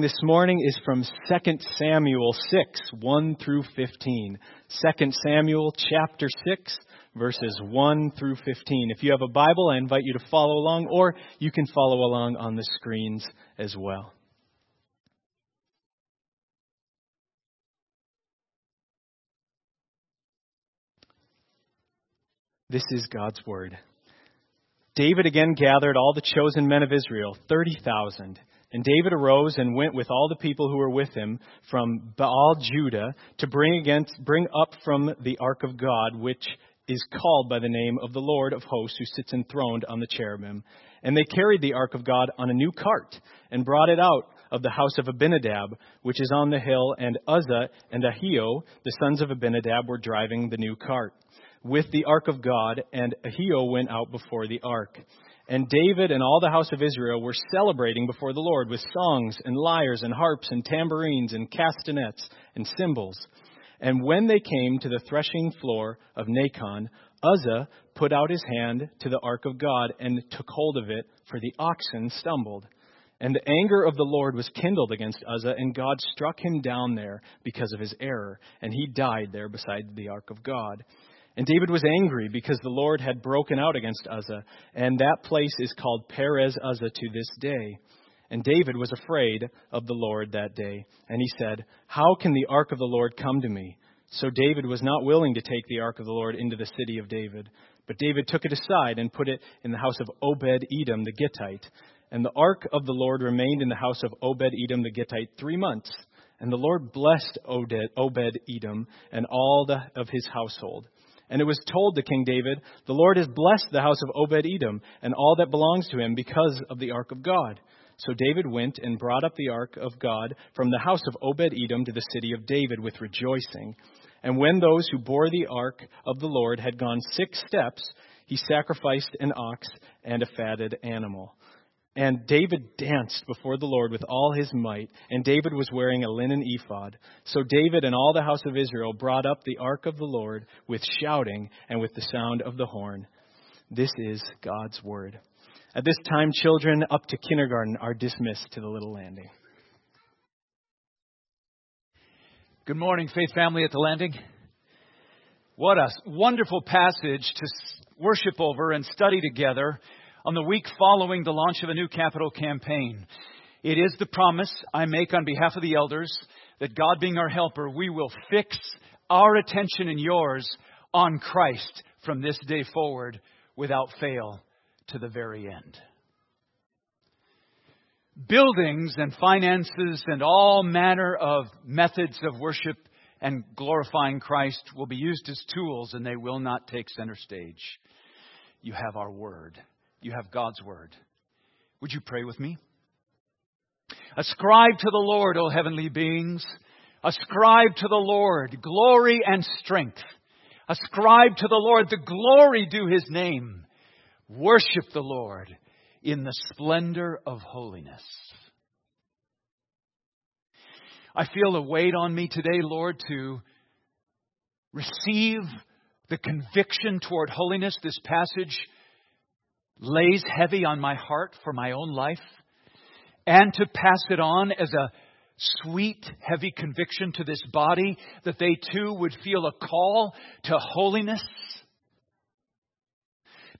this morning is from 2 Samuel 6, 1 through 15. 2 Samuel chapter 6, verses 1 through 15. If you have a Bible, I invite you to follow along, or you can follow along on the screens as well. This is God's Word. David again gathered all the chosen men of Israel, 30,000 and David arose and went with all the people who were with him from Baal Judah to bring against bring up from the ark of God, which is called by the name of the Lord of hosts, who sits enthroned on the cherubim. And they carried the ark of God on a new cart and brought it out of the house of Abinadab, which is on the hill, and Uzzah and Ahio, the sons of Abinadab, were driving the new cart with the ark of God, and Ahio went out before the ark. And David and all the house of Israel were celebrating before the Lord with songs and lyres and harps and tambourines and castanets and cymbals. And when they came to the threshing floor of Nacon, Uzzah put out his hand to the ark of God and took hold of it, for the oxen stumbled. And the anger of the Lord was kindled against Uzzah, and God struck him down there because of his error, and he died there beside the ark of God. And David was angry because the Lord had broken out against Uzzah, and that place is called Perez Uzzah to this day. And David was afraid of the Lord that day, and he said, How can the ark of the Lord come to me? So David was not willing to take the ark of the Lord into the city of David. But David took it aside and put it in the house of Obed Edom the Gittite. And the ark of the Lord remained in the house of Obed Edom the Gittite three months. And the Lord blessed Obed Edom and all the, of his household. And it was told to King David, The Lord has blessed the house of Obed Edom and all that belongs to him because of the ark of God. So David went and brought up the ark of God from the house of Obed Edom to the city of David with rejoicing. And when those who bore the ark of the Lord had gone six steps, he sacrificed an ox and a fatted animal. And David danced before the Lord with all his might, and David was wearing a linen ephod. So David and all the house of Israel brought up the ark of the Lord with shouting and with the sound of the horn. This is God's word. At this time, children up to kindergarten are dismissed to the little landing. Good morning, Faith Family at the Landing. What a wonderful passage to worship over and study together on the week following the launch of a new capital campaign. It is the promise I make on behalf of the elders that God being our helper, we will fix our attention and yours on Christ from this day forward without fail to the very end. Buildings and finances and all manner of methods of worship and glorifying Christ will be used as tools and they will not take center stage. You have our word. You have God's Word. Would you pray with me? Ascribe to the Lord, O heavenly beings. Ascribe to the Lord glory and strength. Ascribe to the Lord the glory due his name. Worship the Lord in the splendor of holiness. I feel a weight on me today, Lord, to receive the conviction toward holiness this passage lays heavy on my heart for my own life and to pass it on as a sweet, heavy conviction to this body that they too would feel a call to holiness,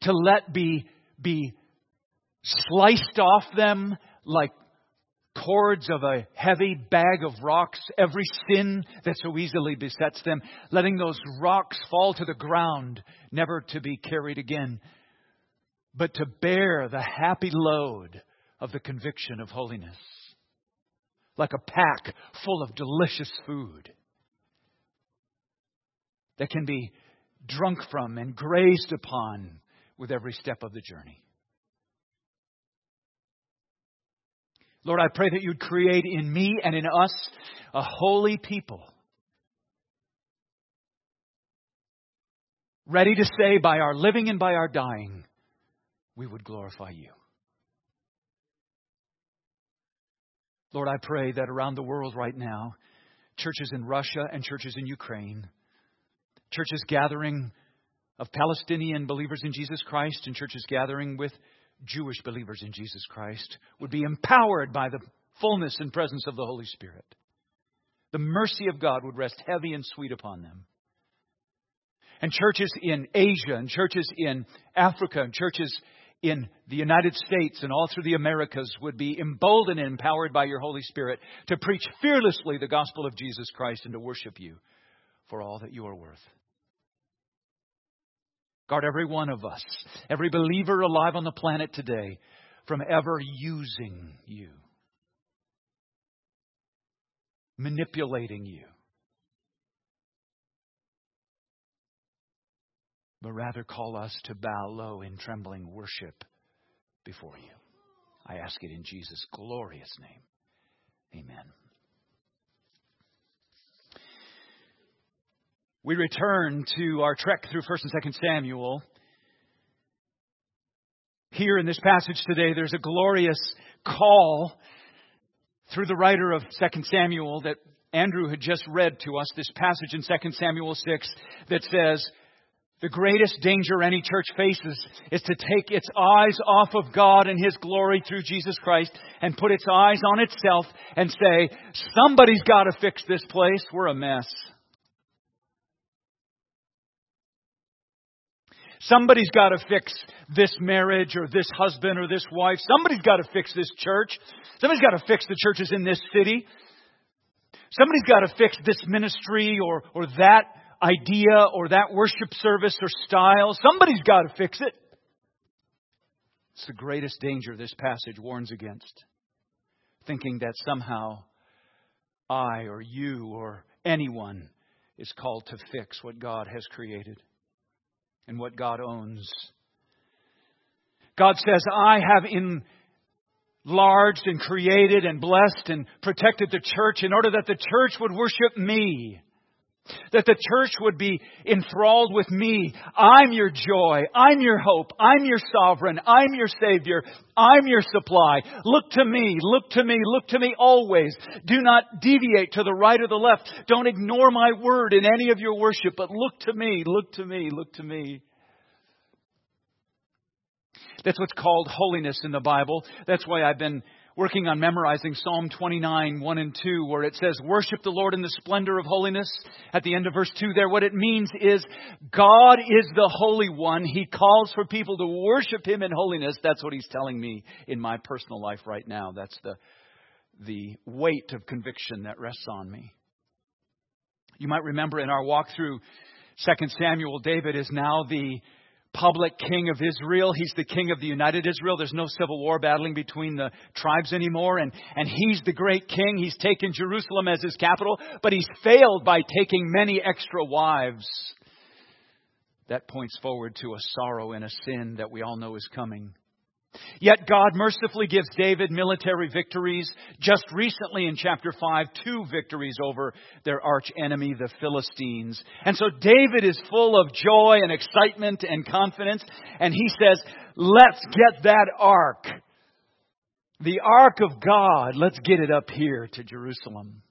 to let be, be sliced off them like cords of a heavy bag of rocks, every sin that so easily besets them, letting those rocks fall to the ground, never to be carried again but to bear the happy load of the conviction of holiness. Like a pack full of delicious food that can be drunk from and grazed upon with every step of the journey. Lord, I pray that you'd create in me and in us a holy people. Ready to say by our living and by our dying, we would glorify you. Lord, I pray that around the world right now, churches in Russia and churches in Ukraine, churches gathering of Palestinian believers in Jesus Christ and churches gathering with Jewish believers in Jesus Christ would be empowered by the fullness and presence of the Holy Spirit. The mercy of God would rest heavy and sweet upon them. And churches in Asia, and churches in Africa, and churches in the United States and all through the Americas would be emboldened and empowered by your Holy Spirit to preach fearlessly the gospel of Jesus Christ and to worship you for all that you are worth. Guard every one of us, every believer alive on the planet today, from ever using you, manipulating you, but rather call us to bow low in trembling worship before you. I ask it in Jesus' glorious name. Amen. We return to our trek through 1st and 2nd Samuel. Here in this passage today, there's a glorious call through the writer of 2nd Samuel that Andrew had just read to us, this passage in 2 Samuel 6 that says, the greatest danger any church faces is to take its eyes off of God and His glory through Jesus Christ and put its eyes on itself and say, somebody's got to fix this place. We're a mess. Somebody's got to fix this marriage or this husband or this wife. Somebody's got to fix this church. Somebody's got to fix the churches in this city. Somebody's got to fix this ministry or, or that idea or that worship service or style. Somebody's got to fix it. It's the greatest danger this passage warns against. Thinking that somehow I or you or anyone is called to fix what God has created and what God owns. God says, I have enlarged and created and blessed and protected the church in order that the church would worship me. That the church would be enthralled with me. I'm your joy. I'm your hope. I'm your sovereign. I'm your Savior. I'm your supply. Look to me. Look to me. Look to me always. Do not deviate to the right or the left. Don't ignore my word in any of your worship, but look to me. Look to me. Look to me. That's what's called holiness in the Bible. That's why I've been working on memorizing Psalm 29, 1 and 2, where it says, Worship the Lord in the splendor of holiness. At the end of verse 2 there, what it means is God is the Holy One. He calls for people to worship Him in holiness. That's what He's telling me in my personal life right now. That's the, the weight of conviction that rests on me. You might remember in our walk through 2 Samuel, David is now the public king of Israel. He's the king of the united Israel. There's no civil war battling between the tribes anymore. And, and he's the great king. He's taken Jerusalem as his capital, but he's failed by taking many extra wives. That points forward to a sorrow and a sin that we all know is coming. Yet God mercifully gives David military victories. Just recently in chapter 5, two victories over their arch enemy, the Philistines. And so David is full of joy and excitement and confidence. And he says, let's get that ark. The ark of God, let's get it up here to Jerusalem.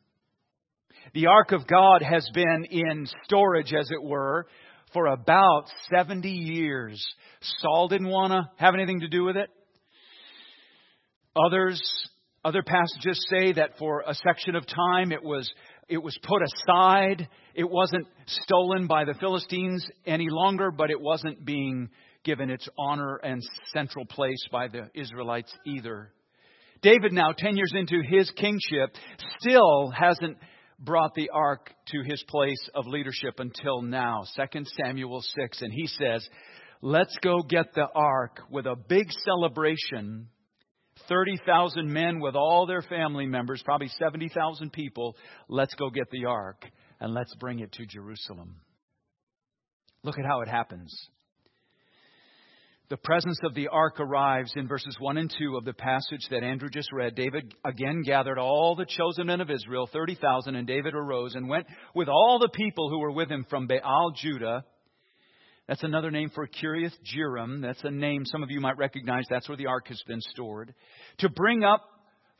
The ark of God has been in storage, as it were, for about 70 years. Saul didn't want to have anything to do with it. Others, other passages say that for a section of time it was, it was put aside. It wasn't stolen by the Philistines any longer, but it wasn't being given its honor and central place by the Israelites either. David, now 10 years into his kingship, still hasn't brought the ark to his place of leadership until now. 2 Samuel 6. And he says, Let's go get the ark with a big celebration 30,000 men with all their family members, probably 70,000 people. Let's go get the ark and let's bring it to Jerusalem. Look at how it happens. The presence of the ark arrives in verses 1 and 2 of the passage that Andrew just read. David again gathered all the chosen men of Israel, 30,000, and David arose and went with all the people who were with him from Baal, Judah that's another name for Kiriath Jearim. That's a name some of you might recognize. That's where the ark has been stored. To bring up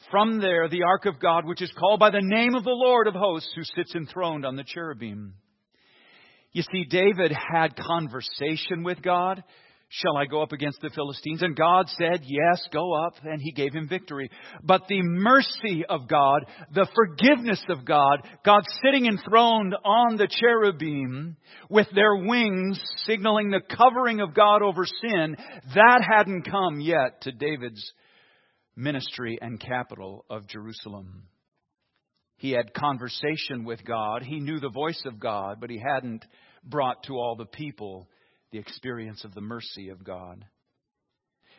from there the ark of God, which is called by the name of the Lord of hosts, who sits enthroned on the cherubim. You see, David had conversation with God. Shall I go up against the Philistines? And God said, Yes, go up. And he gave him victory. But the mercy of God, the forgiveness of God, God sitting enthroned on the cherubim with their wings signaling the covering of God over sin, that hadn't come yet to David's ministry and capital of Jerusalem. He had conversation with God. He knew the voice of God, but he hadn't brought to all the people the experience of the mercy of God.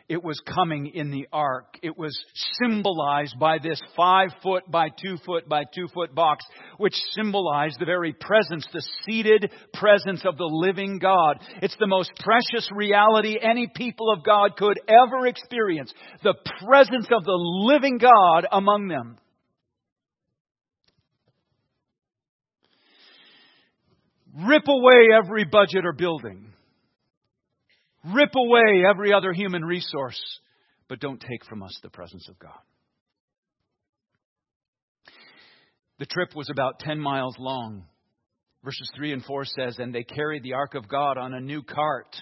It was coming in the ark. It was symbolized by this five foot by two foot by two foot box, which symbolized the very presence, the seated presence of the living God. It's the most precious reality any people of God could ever experience. The presence of the living God among them. Rip away every budget or building. Rip away every other human resource, but don't take from us the presence of God. The trip was about 10 miles long. Verses 3 and 4 says, And they carried the ark of God on a new cart.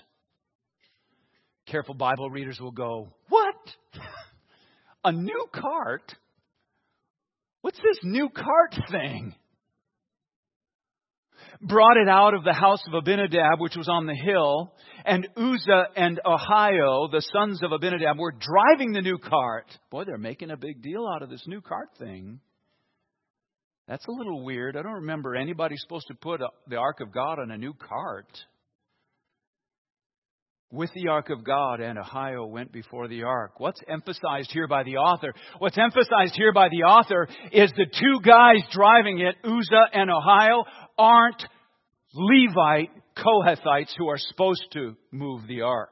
Careful Bible readers will go, What? a new cart? What's this new cart thing? Brought it out of the house of Abinadab, which was on the hill, and Uzzah and Ahio, the sons of Abinadab, were driving the new cart. Boy, they're making a big deal out of this new cart thing. That's a little weird. I don't remember anybody supposed to put the Ark of God on a new cart. With the Ark of God, and Ahio went before the Ark. What's emphasized here by the author? What's emphasized here by the author is the two guys driving it, Uzzah and Ahio, aren't Levite Kohathites who are supposed to move the ark.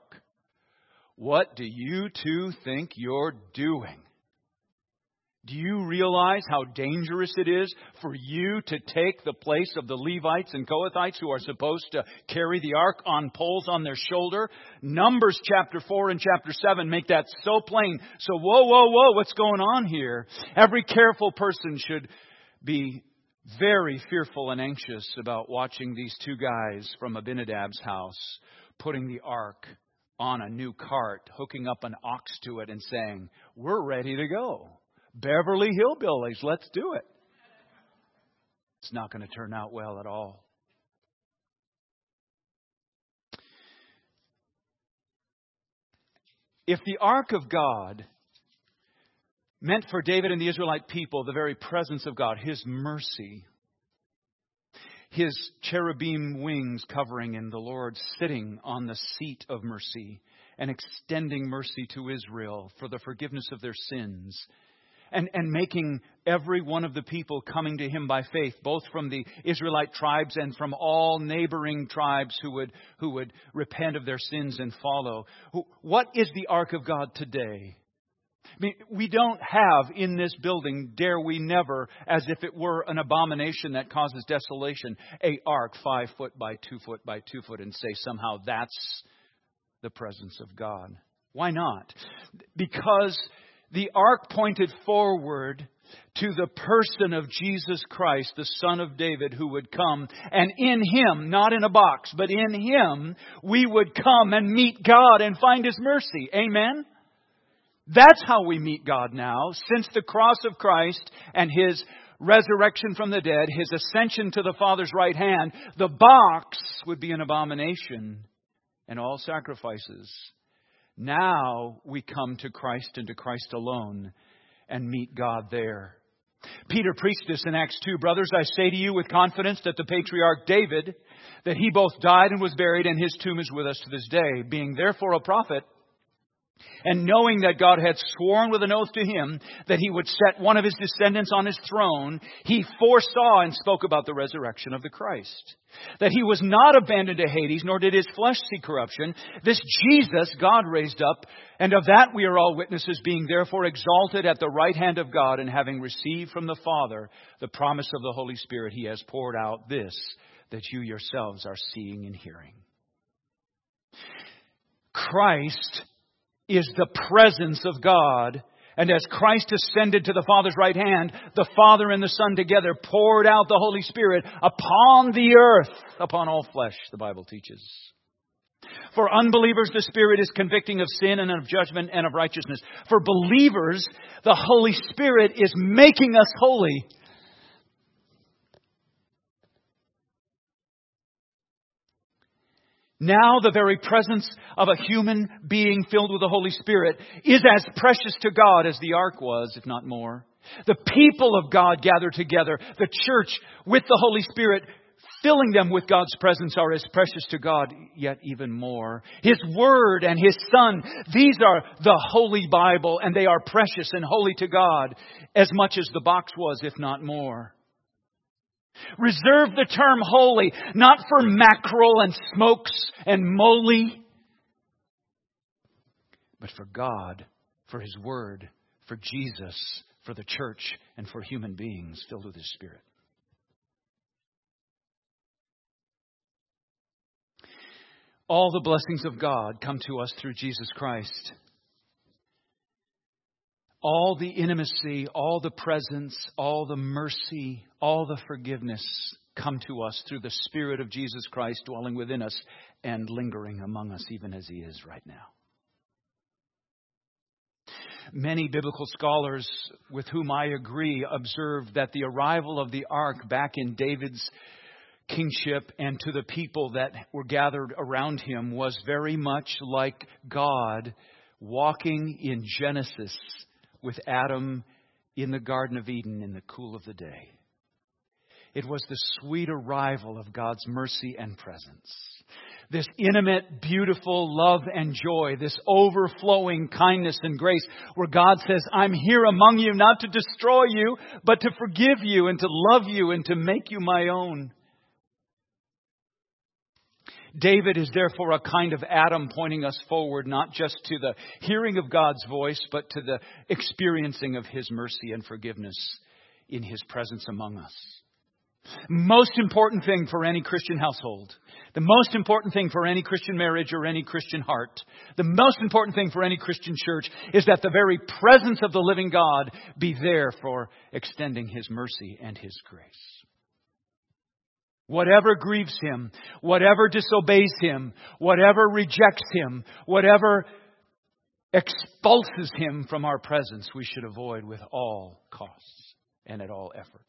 What do you two think you're doing? Do you realize how dangerous it is for you to take the place of the Levites and Kohathites who are supposed to carry the ark on poles on their shoulder? Numbers chapter 4 and chapter 7 make that so plain. So, whoa, whoa, whoa, what's going on here? Every careful person should be very fearful and anxious about watching these two guys from Abinadab's house putting the ark on a new cart, hooking up an ox to it, and saying, We're ready to go. Beverly Hillbillies, let's do it. It's not going to turn out well at all. If the ark of God meant for David and the Israelite people the very presence of God, His mercy, His cherubim wings covering, and the Lord sitting on the seat of mercy and extending mercy to Israel for the forgiveness of their sins. And, and making every one of the people coming to him by faith, both from the Israelite tribes and from all neighboring tribes who would, who would repent of their sins and follow. What is the ark of God today? I mean, we don't have in this building, dare we never, as if it were an abomination that causes desolation, a ark five foot by two foot by two foot and say somehow that's the presence of God. Why not? Because the ark pointed forward to the person of Jesus Christ, the Son of David, who would come, and in Him, not in a box, but in Him, we would come and meet God and find His mercy. Amen? That's how we meet God now. Since the cross of Christ and His resurrection from the dead, His ascension to the Father's right hand, the box would be an abomination and all sacrifices. Now we come to Christ and to Christ alone and meet God there. Peter preached this in Acts 2. Brothers, I say to you with confidence that the patriarch David, that he both died and was buried, and his tomb is with us to this day. Being therefore a prophet, and knowing that God had sworn with an oath to him that he would set one of his descendants on his throne, he foresaw and spoke about the resurrection of the Christ. That he was not abandoned to Hades, nor did his flesh see corruption. This Jesus God raised up, and of that we are all witnesses, being therefore exalted at the right hand of God, and having received from the Father the promise of the Holy Spirit, he has poured out this that you yourselves are seeing and hearing. Christ is the presence of God. And as Christ ascended to the Father's right hand, the Father and the Son together poured out the Holy Spirit upon the earth, upon all flesh, the Bible teaches. For unbelievers, the Spirit is convicting of sin and of judgment and of righteousness. For believers, the Holy Spirit is making us holy. Now, the very presence of a human being filled with the Holy Spirit is as precious to God as the ark was, if not more. The people of God gather together. The church with the Holy Spirit filling them with God's presence are as precious to God, yet even more. His Word and His Son, these are the Holy Bible, and they are precious and holy to God as much as the box was, if not more. Reserve the term holy, not for mackerel and smokes and moly, but for God, for His Word, for Jesus, for the church, and for human beings filled with His Spirit. All the blessings of God come to us through Jesus Christ. All the intimacy, all the presence, all the mercy, all the forgiveness come to us through the Spirit of Jesus Christ dwelling within us and lingering among us even as He is right now. Many biblical scholars with whom I agree observe that the arrival of the ark back in David's kingship and to the people that were gathered around him was very much like God walking in Genesis with Adam in the Garden of Eden in the cool of the day. It was the sweet arrival of God's mercy and presence. This intimate, beautiful love and joy, this overflowing kindness and grace, where God says, I'm here among you not to destroy you, but to forgive you and to love you and to make you my own. David is therefore a kind of Adam pointing us forward, not just to the hearing of God's voice, but to the experiencing of His mercy and forgiveness in His presence among us. Most important thing for any Christian household, the most important thing for any Christian marriage or any Christian heart, the most important thing for any Christian church is that the very presence of the living God be there for extending His mercy and His grace. Whatever grieves him, whatever disobeys him, whatever rejects him, whatever expulses him from our presence, we should avoid with all costs and at all effort.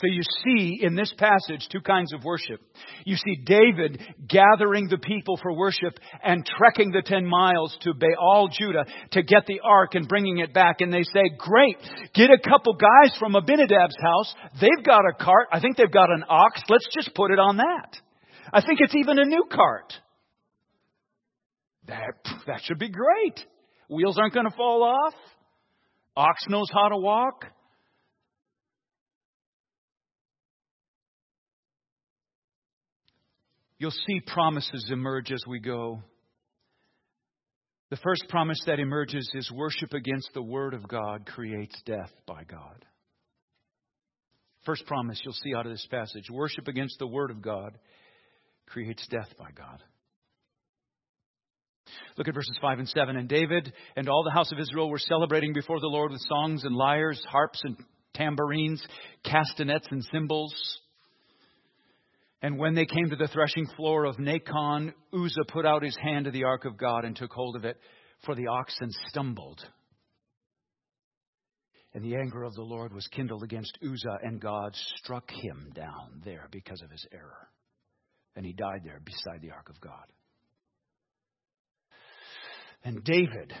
So you see in this passage two kinds of worship. You see David gathering the people for worship and trekking the 10 miles to Baal, Judah to get the ark and bringing it back. And they say, great, get a couple guys from Abinadab's house. They've got a cart. I think they've got an ox. Let's just put it on that. I think it's even a new cart. That, that should be great. Wheels aren't going to fall off. Ox knows how to walk. You'll see promises emerge as we go. The first promise that emerges is worship against the Word of God creates death by God. First promise you'll see out of this passage worship against the Word of God creates death by God. Look at verses 5 and 7. And David and all the house of Israel were celebrating before the Lord with songs and lyres, harps and tambourines, castanets and cymbals. And when they came to the threshing floor of Nacon, Uzzah put out his hand to the ark of God and took hold of it, for the oxen stumbled. And the anger of the Lord was kindled against Uzzah, and God struck him down there because of his error. And he died there beside the ark of God. And David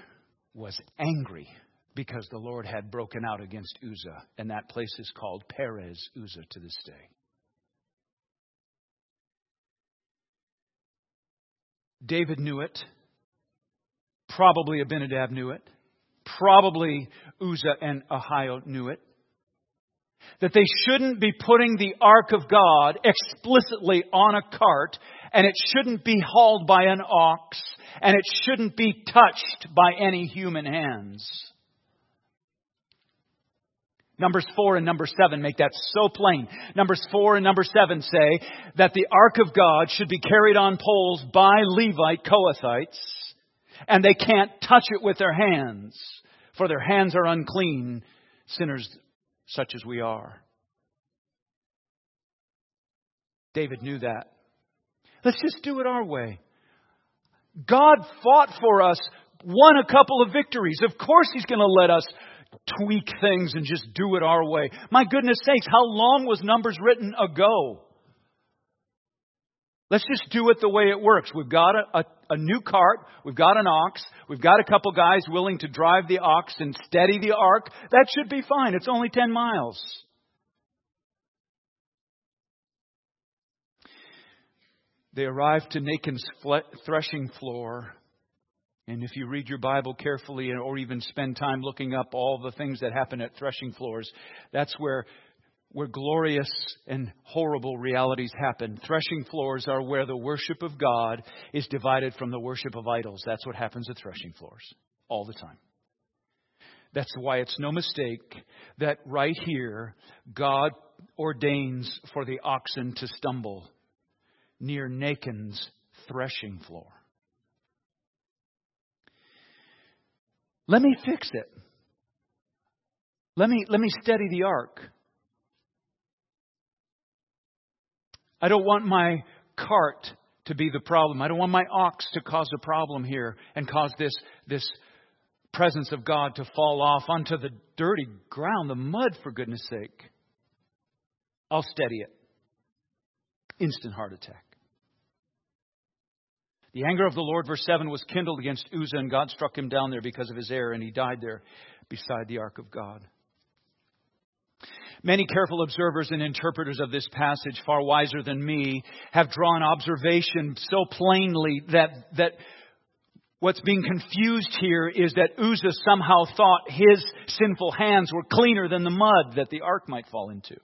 was angry because the Lord had broken out against Uzzah, and that place is called Perez Uzzah to this day. David knew it. Probably Abinadab knew it. Probably Uzzah and Ahio knew it. That they shouldn't be putting the ark of God explicitly on a cart, and it shouldn't be hauled by an ox, and it shouldn't be touched by any human hands. Numbers 4 and number 7 make that so plain. Numbers 4 and number 7 say that the ark of God should be carried on poles by Levite Kohathites, and they can't touch it with their hands, for their hands are unclean, sinners such as we are. David knew that. Let's just do it our way. God fought for us, won a couple of victories. Of course, He's going to let us tweak things and just do it our way. My goodness sakes, how long was Numbers written ago? Let's just do it the way it works. We've got a, a, a, new cart. We've got an ox. We've got a couple guys willing to drive the ox and steady the ark. That should be fine. It's only 10 miles. They arrived to Nachon's threshing floor. And if you read your Bible carefully or even spend time looking up all the things that happen at threshing floors, that's where where glorious and horrible realities happen. Threshing floors are where the worship of God is divided from the worship of idols. That's what happens at threshing floors all the time. That's why it's no mistake that right here, God ordains for the oxen to stumble near Nachon's threshing floor. Let me fix it. Let me, let me steady the ark. I don't want my cart to be the problem. I don't want my ox to cause a problem here and cause this, this presence of God to fall off onto the dirty ground, the mud, for goodness sake. I'll steady it. Instant heart attack. The anger of the Lord, verse 7, was kindled against Uzzah, and God struck him down there because of his error, and he died there beside the ark of God. Many careful observers and interpreters of this passage, far wiser than me, have drawn observation so plainly that, that what's being confused here is that Uzzah somehow thought his sinful hands were cleaner than the mud that the ark might fall into.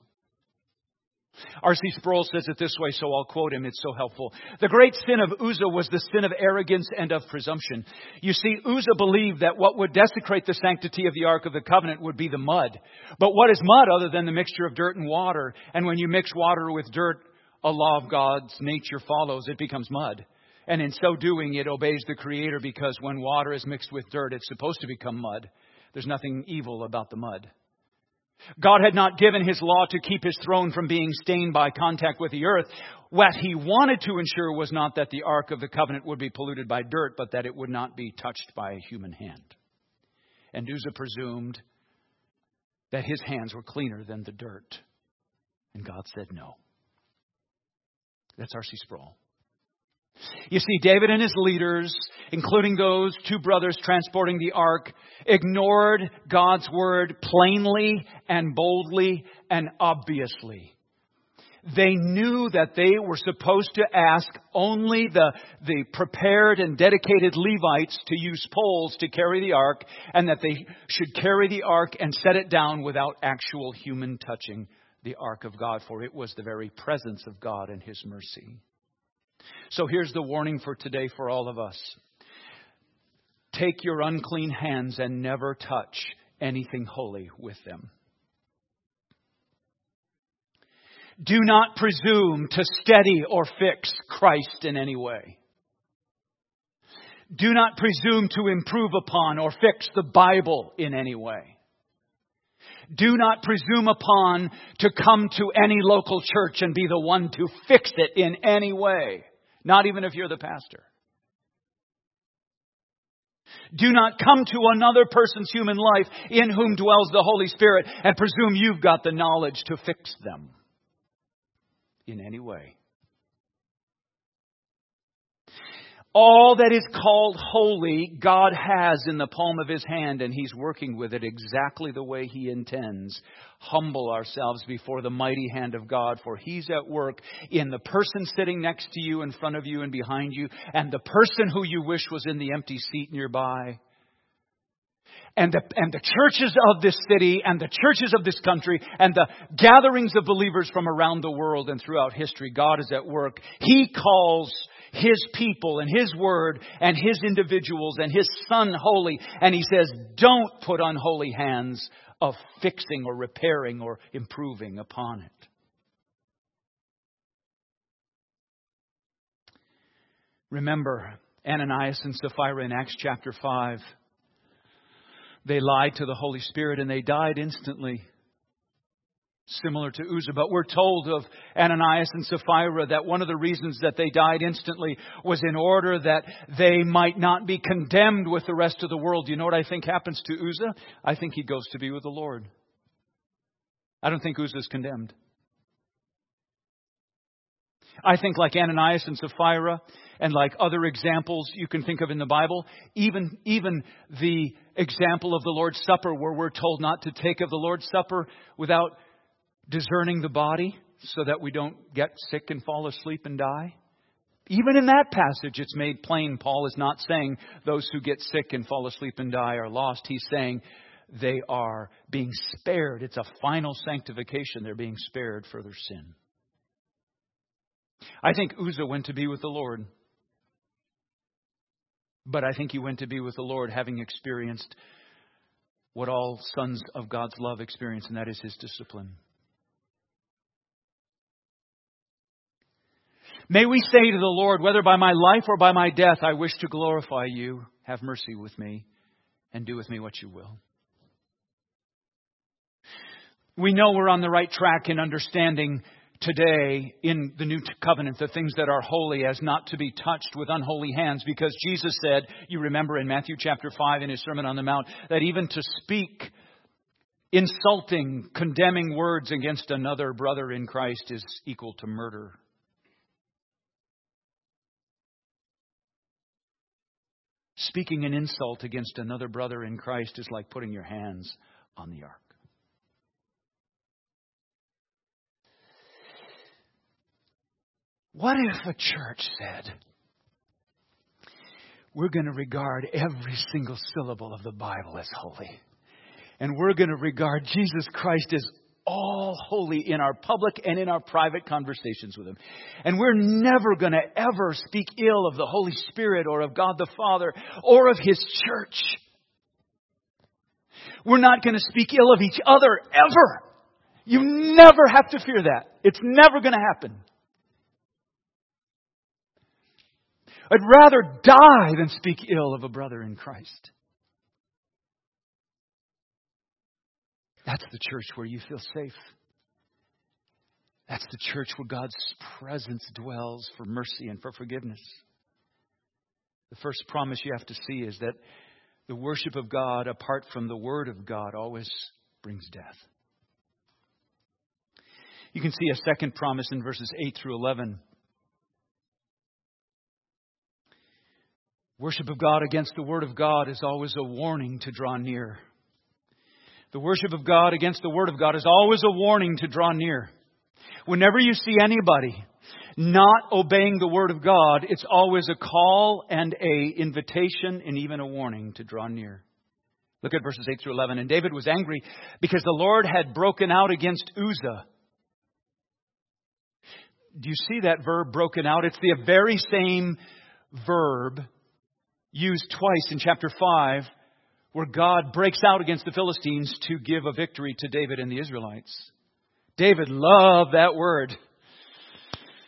R.C. Sproul says it this way, so I'll quote him. It's so helpful. The great sin of Uzzah was the sin of arrogance and of presumption. You see, Uzzah believed that what would desecrate the sanctity of the Ark of the Covenant would be the mud. But what is mud other than the mixture of dirt and water? And when you mix water with dirt, a law of God's nature follows. It becomes mud. And in so doing, it obeys the Creator because when water is mixed with dirt, it's supposed to become mud. There's nothing evil about the mud. God had not given his law to keep his throne from being stained by contact with the earth. What he wanted to ensure was not that the Ark of the Covenant would be polluted by dirt, but that it would not be touched by a human hand. And Uzzah presumed that his hands were cleaner than the dirt. And God said no. That's R.C. Sproul. You see, David and his leaders, including those two brothers transporting the ark, ignored God's word plainly and boldly and obviously. They knew that they were supposed to ask only the, the prepared and dedicated Levites to use poles to carry the ark, and that they should carry the ark and set it down without actual human touching the ark of God, for it was the very presence of God and His mercy. So here's the warning for today for all of us take your unclean hands and never touch anything holy with them. Do not presume to steady or fix Christ in any way. Do not presume to improve upon or fix the Bible in any way. Do not presume upon to come to any local church and be the one to fix it in any way. Not even if you're the pastor. Do not come to another person's human life in whom dwells the Holy Spirit and presume you've got the knowledge to fix them in any way. All that is called holy, God has in the palm of His hand, and He's working with it exactly the way He intends. Humble ourselves before the mighty hand of God, for He's at work in the person sitting next to you, in front of you, and behind you, and the person who you wish was in the empty seat nearby. And the, and the churches of this city and the churches of this country and the gatherings of believers from around the world and throughout history, God is at work. He calls his people and His Word and His individuals and His Son holy. And He says, don't put unholy hands of fixing or repairing or improving upon it. Remember Ananias and Sapphira in Acts chapter 5. They lied to the Holy Spirit and they died instantly. Similar to Uzzah. But we're told of Ananias and Sapphira that one of the reasons that they died instantly was in order that they might not be condemned with the rest of the world. Do you know what I think happens to Uzzah? I think he goes to be with the Lord. I don't think Uzzah is condemned. I think, like Ananias and Sapphira, and like other examples you can think of in the Bible, even, even the example of the Lord's Supper, where we're told not to take of the Lord's Supper without discerning the body so that we don't get sick and fall asleep and die. Even in that passage, it's made plain Paul is not saying those who get sick and fall asleep and die are lost. He's saying they are being spared. It's a final sanctification. They're being spared for their sin. I think Uzzah went to be with the Lord. But I think he went to be with the Lord having experienced what all sons of God's love experience, and that is his discipline. May we say to the Lord, whether by my life or by my death, I wish to glorify you. Have mercy with me and do with me what you will. We know we're on the right track in understanding today in the new covenant the things that are holy as not to be touched with unholy hands because Jesus said, you remember in Matthew chapter 5 in his Sermon on the Mount, that even to speak insulting, condemning words against another brother in Christ is equal to murder. Speaking an insult against another brother in Christ is like putting your hands on the ark. What if a church said, we're going to regard every single syllable of the Bible as holy? And we're going to regard Jesus Christ as all holy in our public and in our private conversations with Him. And we're never going to ever speak ill of the Holy Spirit or of God the Father or of His church. We're not going to speak ill of each other ever. You never have to fear that. It's never going to happen. I'd rather die than speak ill of a brother in Christ. That's the church where you feel safe. That's the church where God's presence dwells for mercy and for forgiveness. The first promise you have to see is that the worship of God apart from the Word of God always brings death. You can see a second promise in verses 8 through 11. Worship of God against the Word of God is always a warning to draw near. The worship of God against the Word of God is always a warning to draw near. Whenever you see anybody not obeying the Word of God, it's always a call and a invitation and even a warning to draw near. Look at verses 8 through 11. And David was angry because the Lord had broken out against Uzzah. Do you see that verb broken out? It's the very same verb used twice in chapter 5 where God breaks out against the Philistines to give a victory to David and the Israelites. David loved that word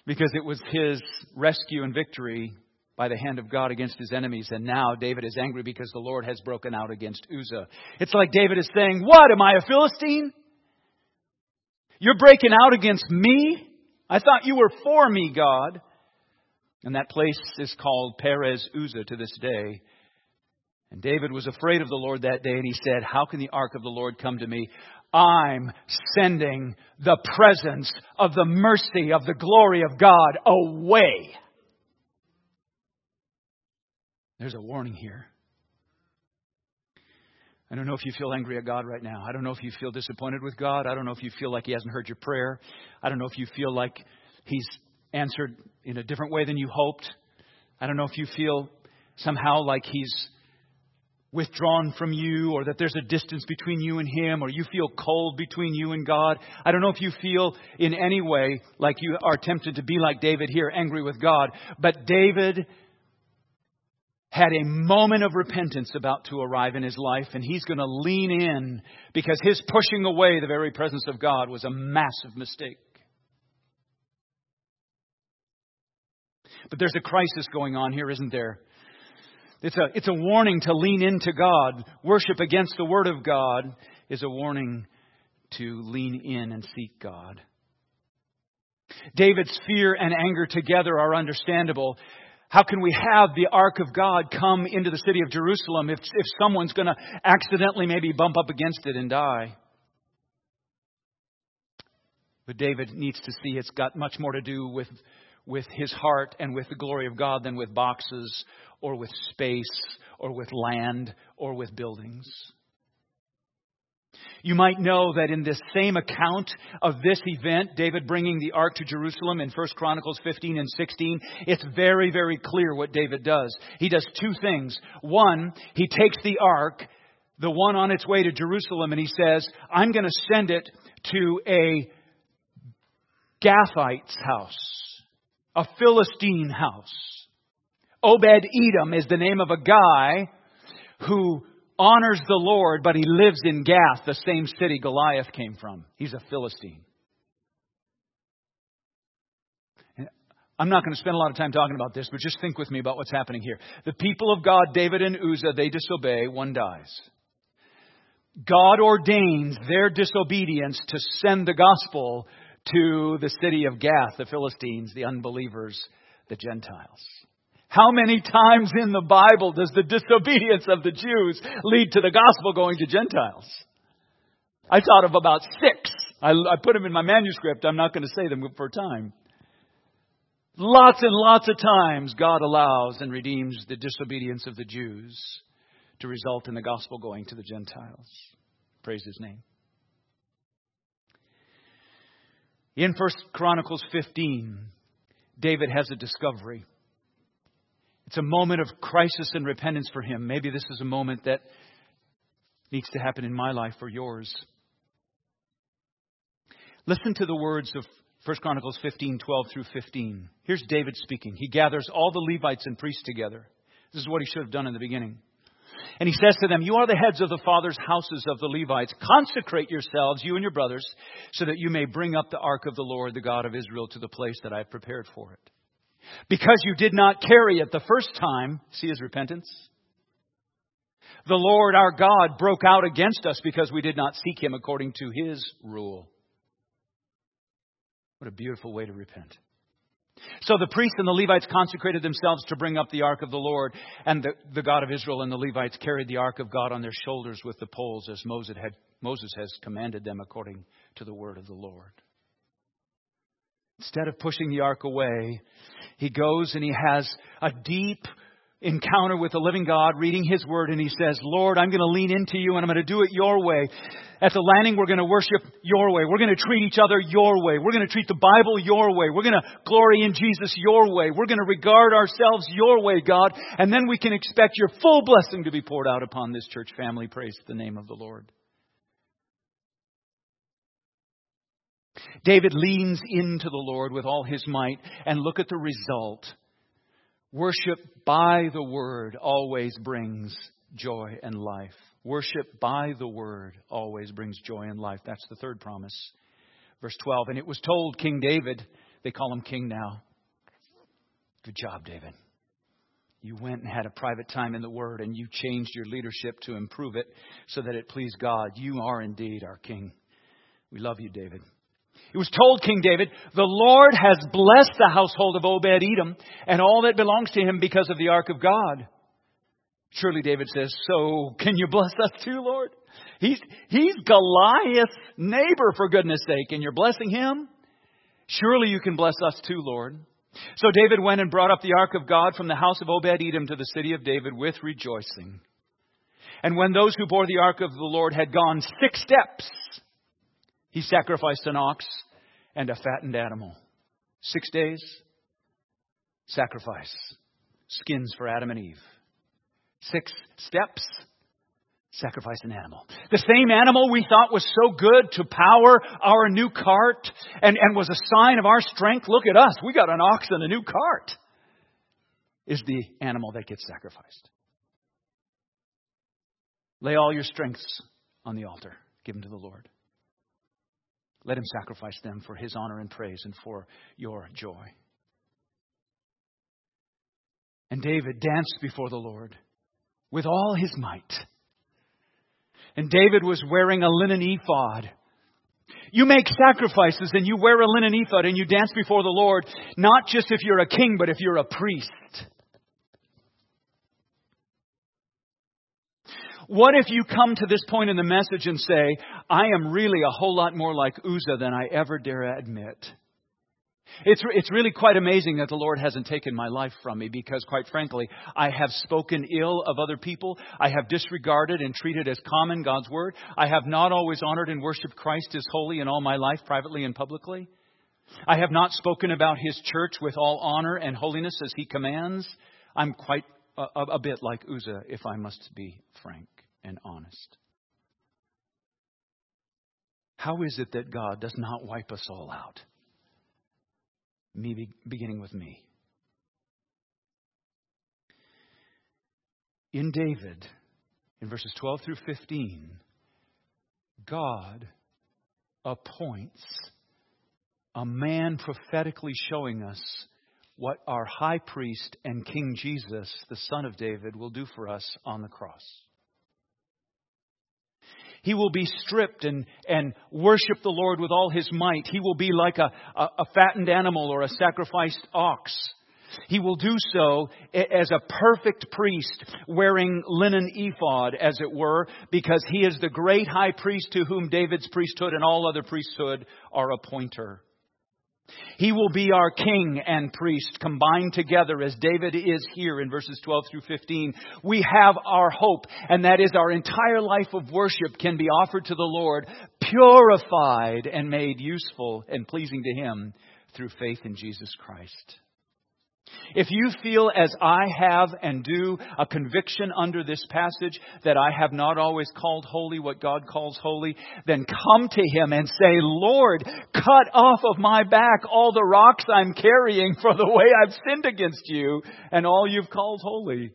because it was his rescue and victory by the hand of God against his enemies. And now David is angry because the Lord has broken out against Uzzah. It's like David is saying, What? Am I a Philistine? You're breaking out against me? I thought you were for me, God. And that place is called Perez Uzzah to this day. And David was afraid of the Lord that day, and he said, How can the ark of the Lord come to me? I'm sending the presence of the mercy of the glory of God away. There's a warning here. I don't know if you feel angry at God right now. I don't know if you feel disappointed with God. I don't know if you feel like He hasn't heard your prayer. I don't know if you feel like He's answered in a different way than you hoped. I don't know if you feel somehow like He's withdrawn from you or that there's a distance between you and him or you feel cold between you and God. I don't know if you feel in any way like you are tempted to be like David here, angry with God. But David had a moment of repentance about to arrive in his life and he's going to lean in because his pushing away the very presence of God was a massive mistake. But there's a crisis going on here, isn't there? It's a, it's a warning to lean into God. Worship against the Word of God is a warning to lean in and seek God. David's fear and anger together are understandable. How can we have the ark of God come into the city of Jerusalem if, if someone's going to accidentally maybe bump up against it and die? But David needs to see it's got much more to do with, with his heart and with the glory of God than with boxes or with space or with land or with buildings. You might know that in this same account of this event, David bringing the ark to Jerusalem in 1 Chronicles 15 and 16, it's very, very clear what David does. He does two things. One, he takes the ark, the one on its way to Jerusalem, and he says, I'm going to send it to a Gathite's house, a Philistine house. Obed Edom is the name of a guy who honors the Lord, but he lives in Gath, the same city Goliath came from. He's a Philistine. I'm not going to spend a lot of time talking about this, but just think with me about what's happening here. The people of God, David and Uzzah, they disobey, one dies. God ordains their disobedience to send the gospel to the city of Gath, the Philistines, the unbelievers, the Gentiles. How many times in the Bible does the disobedience of the Jews lead to the gospel going to Gentiles? I thought of about six. I, I put them in my manuscript. I'm not going to say them for time. Lots and lots of times God allows and redeems the disobedience of the Jews to result in the gospel going to the Gentiles. Praise his name. In 1 Chronicles 15, David has a discovery. It's a moment of crisis and repentance for him. Maybe this is a moment that needs to happen in my life or yours. Listen to the words of 1 Chronicles 15, 12 through 15. Here's David speaking. He gathers all the Levites and priests together. This is what he should have done in the beginning. And he says to them, You are the heads of the fathers' houses of the Levites. Consecrate yourselves, you and your brothers, so that you may bring up the ark of the Lord, the God of Israel, to the place that I have prepared for it. Because you did not carry it the first time, see his repentance? The Lord our God broke out against us because we did not seek him according to his rule. What a beautiful way to repent. So the priests and the Levites consecrated themselves to bring up the ark of the Lord, and the, the, God of Israel and the Levites carried the ark of God on their shoulders with the poles as Moses, had, Moses has commanded them according to the word of the Lord. Instead of pushing the ark away, he goes and he has a deep encounter with the living God, reading His Word, and he says, Lord, I'm going to lean into you and I'm going to do it your way. At the landing, we're going to worship your way. We're going to treat each other your way. We're going to treat the Bible your way. We're going to glory in Jesus your way. We're going to regard ourselves your way, God, and then we can expect your full blessing to be poured out upon this church family. Praise the name of the Lord. David leans into the Lord with all his might, and look at the result. Worship by the Word always brings joy and life. Worship by the Word always brings joy and life. That's the third promise. Verse 12. And it was told King David, they call him king now. Good job, David. You went and had a private time in the Word and you changed your leadership to improve it so that it pleased God. You are indeed our king. We love you, David. It was told King David, the Lord has blessed the household of Obed Edom and all that belongs to him because of the ark of God. Surely David says, so can you bless us too, Lord? He's, he's Goliath's neighbor for goodness sake and you're blessing him? Surely you can bless us too, Lord. So David went and brought up the ark of God from the house of Obed Edom to the city of David with rejoicing. And when those who bore the ark of the Lord had gone six steps, he sacrificed an ox and a fattened animal. Six days, sacrifice, skins for Adam and Eve. Six steps, sacrifice an animal. The same animal we thought was so good to power our new cart and, and was a sign of our strength. Look at us, we got an ox and a new cart, is the animal that gets sacrificed. Lay all your strengths on the altar, give them to the Lord. Let him sacrifice them for his honor and praise and for your joy. And David danced before the Lord with all his might. And David was wearing a linen ephod You make sacrifices and you wear a linen ephod and you dance before the Lord, not just if you're a king, but if you're a priest. What if you come to this point in the message and say, I am really a whole lot more like Uzzah than I ever dare admit? It's, it's really quite amazing that the Lord hasn't taken my life from me because, quite frankly, I have spoken ill of other people. I have disregarded and treated as common God's word. I have not always honored and worshiped Christ as holy in all my life, privately and publicly. I have not spoken about his church with all honor and holiness as he commands. I'm quite a, a bit like Uzzah, if I must be frank and honest. How is it that God does not wipe us all out? me beginning with me. In David, in verses 12 through 15, God appoints a man prophetically showing us what our high priest and King Jesus, the Son of David, will do for us on the cross. He will be stripped and, and worship the Lord with all his might. He will be like a, a, a fattened animal or a sacrificed ox. He will do so as a perfect priest, wearing linen ephod, as it were, because he is the great high priest to whom David's priesthood and all other priesthood are a pointer. He will be our king and priest combined together as David is here in verses 12 through 15. We have our hope, and that is our entire life of worship can be offered to the Lord, purified and made useful and pleasing to Him through faith in Jesus Christ. If you feel as I have and do a conviction under this passage that I have not always called holy what God calls holy, then come to Him and say, Lord, cut off of my back all the rocks I'm carrying for the way I've sinned against you and all you've called holy.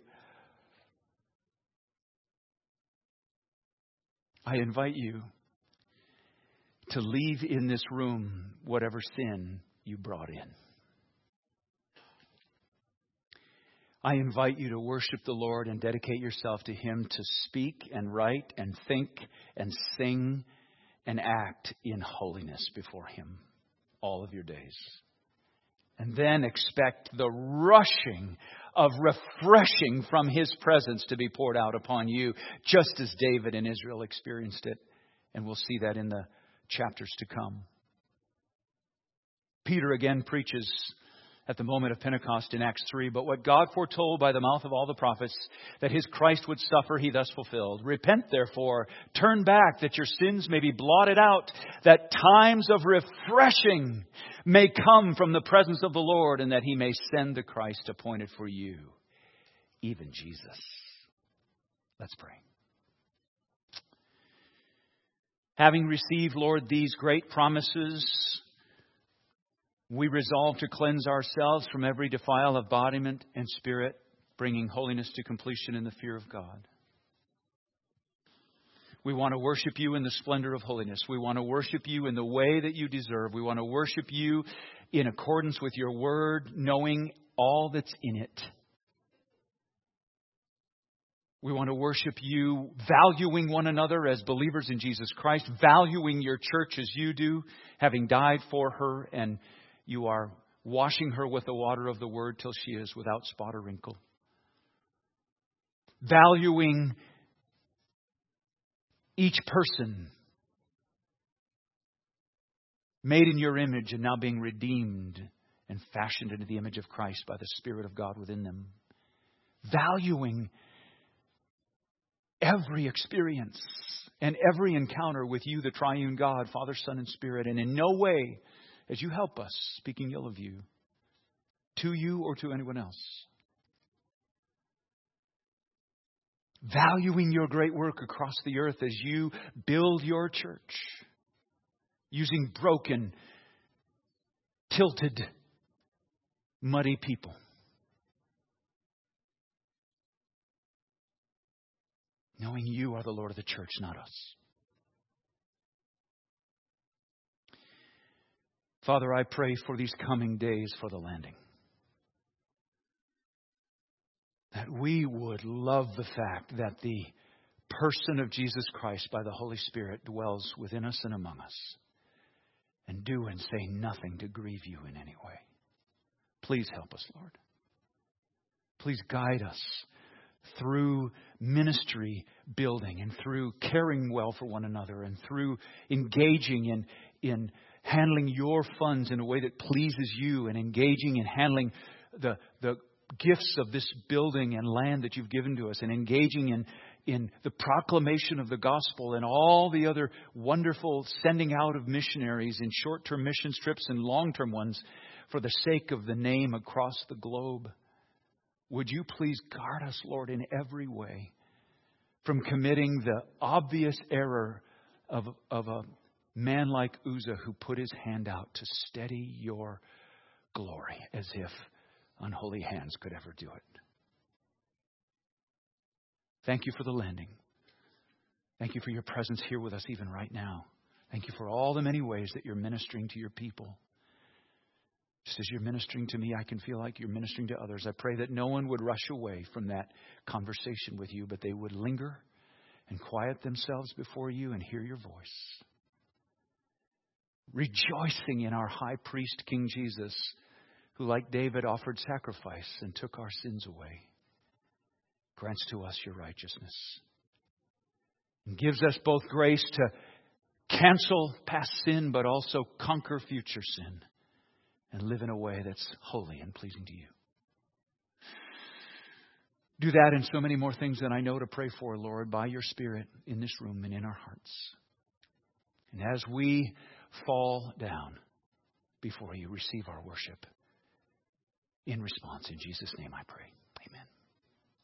I invite you to leave in this room whatever sin you brought in. I invite you to worship the Lord and dedicate yourself to Him to speak and write and think and sing and act in holiness before Him all of your days. And then expect the rushing of refreshing from His presence to be poured out upon you, just as David and Israel experienced it. And we'll see that in the chapters to come. Peter again preaches at the moment of Pentecost in Acts 3. But what God foretold by the mouth of all the prophets that his Christ would suffer, he thus fulfilled. Repent, therefore, turn back, that your sins may be blotted out, that times of refreshing may come from the presence of the Lord, and that he may send the Christ appointed for you, even Jesus. Let's pray. Having received, Lord, these great promises, we resolve to cleanse ourselves from every defile of body and spirit, bringing holiness to completion in the fear of God. We want to worship you in the splendor of holiness. We want to worship you in the way that you deserve. We want to worship you in accordance with your word, knowing all that's in it. We want to worship you, valuing one another as believers in Jesus Christ, valuing your church as you do, having died for her and you are washing her with the water of the word till she is without spot or wrinkle. Valuing each person made in your image and now being redeemed and fashioned into the image of Christ by the Spirit of God within them. Valuing every experience and every encounter with you, the triune God, Father, Son, and Spirit, and in no way as you help us, speaking ill of you, to you or to anyone else. Valuing your great work across the earth as you build your church, using broken, tilted, muddy people. Knowing you are the Lord of the church, not us. Father, I pray for these coming days for the landing. That we would love the fact that the person of Jesus Christ by the Holy Spirit dwells within us and among us. and do and say nothing to grieve you in any way. Please help us, Lord. Please guide us through ministry building and through caring well for one another and through engaging in, in handling your funds in a way that pleases you and engaging in handling the, the gifts of this building and land that you've given to us and engaging in, in the proclamation of the gospel and all the other wonderful sending out of missionaries in short term mission trips and long term ones for the sake of the name across the globe. Would you please guard us, Lord, in every way from committing the obvious error of, of a man like Uzzah who put his hand out to steady your glory as if unholy hands could ever do it. Thank you for the landing. Thank you for your presence here with us even right now. Thank you for all the many ways that you're ministering to your people. Just as you're ministering to me, I can feel like you're ministering to others. I pray that no one would rush away from that conversation with you, but they would linger and quiet themselves before you and hear your voice. Rejoicing in our high priest, King Jesus, who, like David, offered sacrifice and took our sins away, grants to us your righteousness and gives us both grace to cancel past sin, but also conquer future sin and live in a way that's holy and pleasing to you. Do that and so many more things that I know to pray for, Lord, by your Spirit in this room and in our hearts. And as we fall down before you, receive our worship in response. In Jesus' name I pray.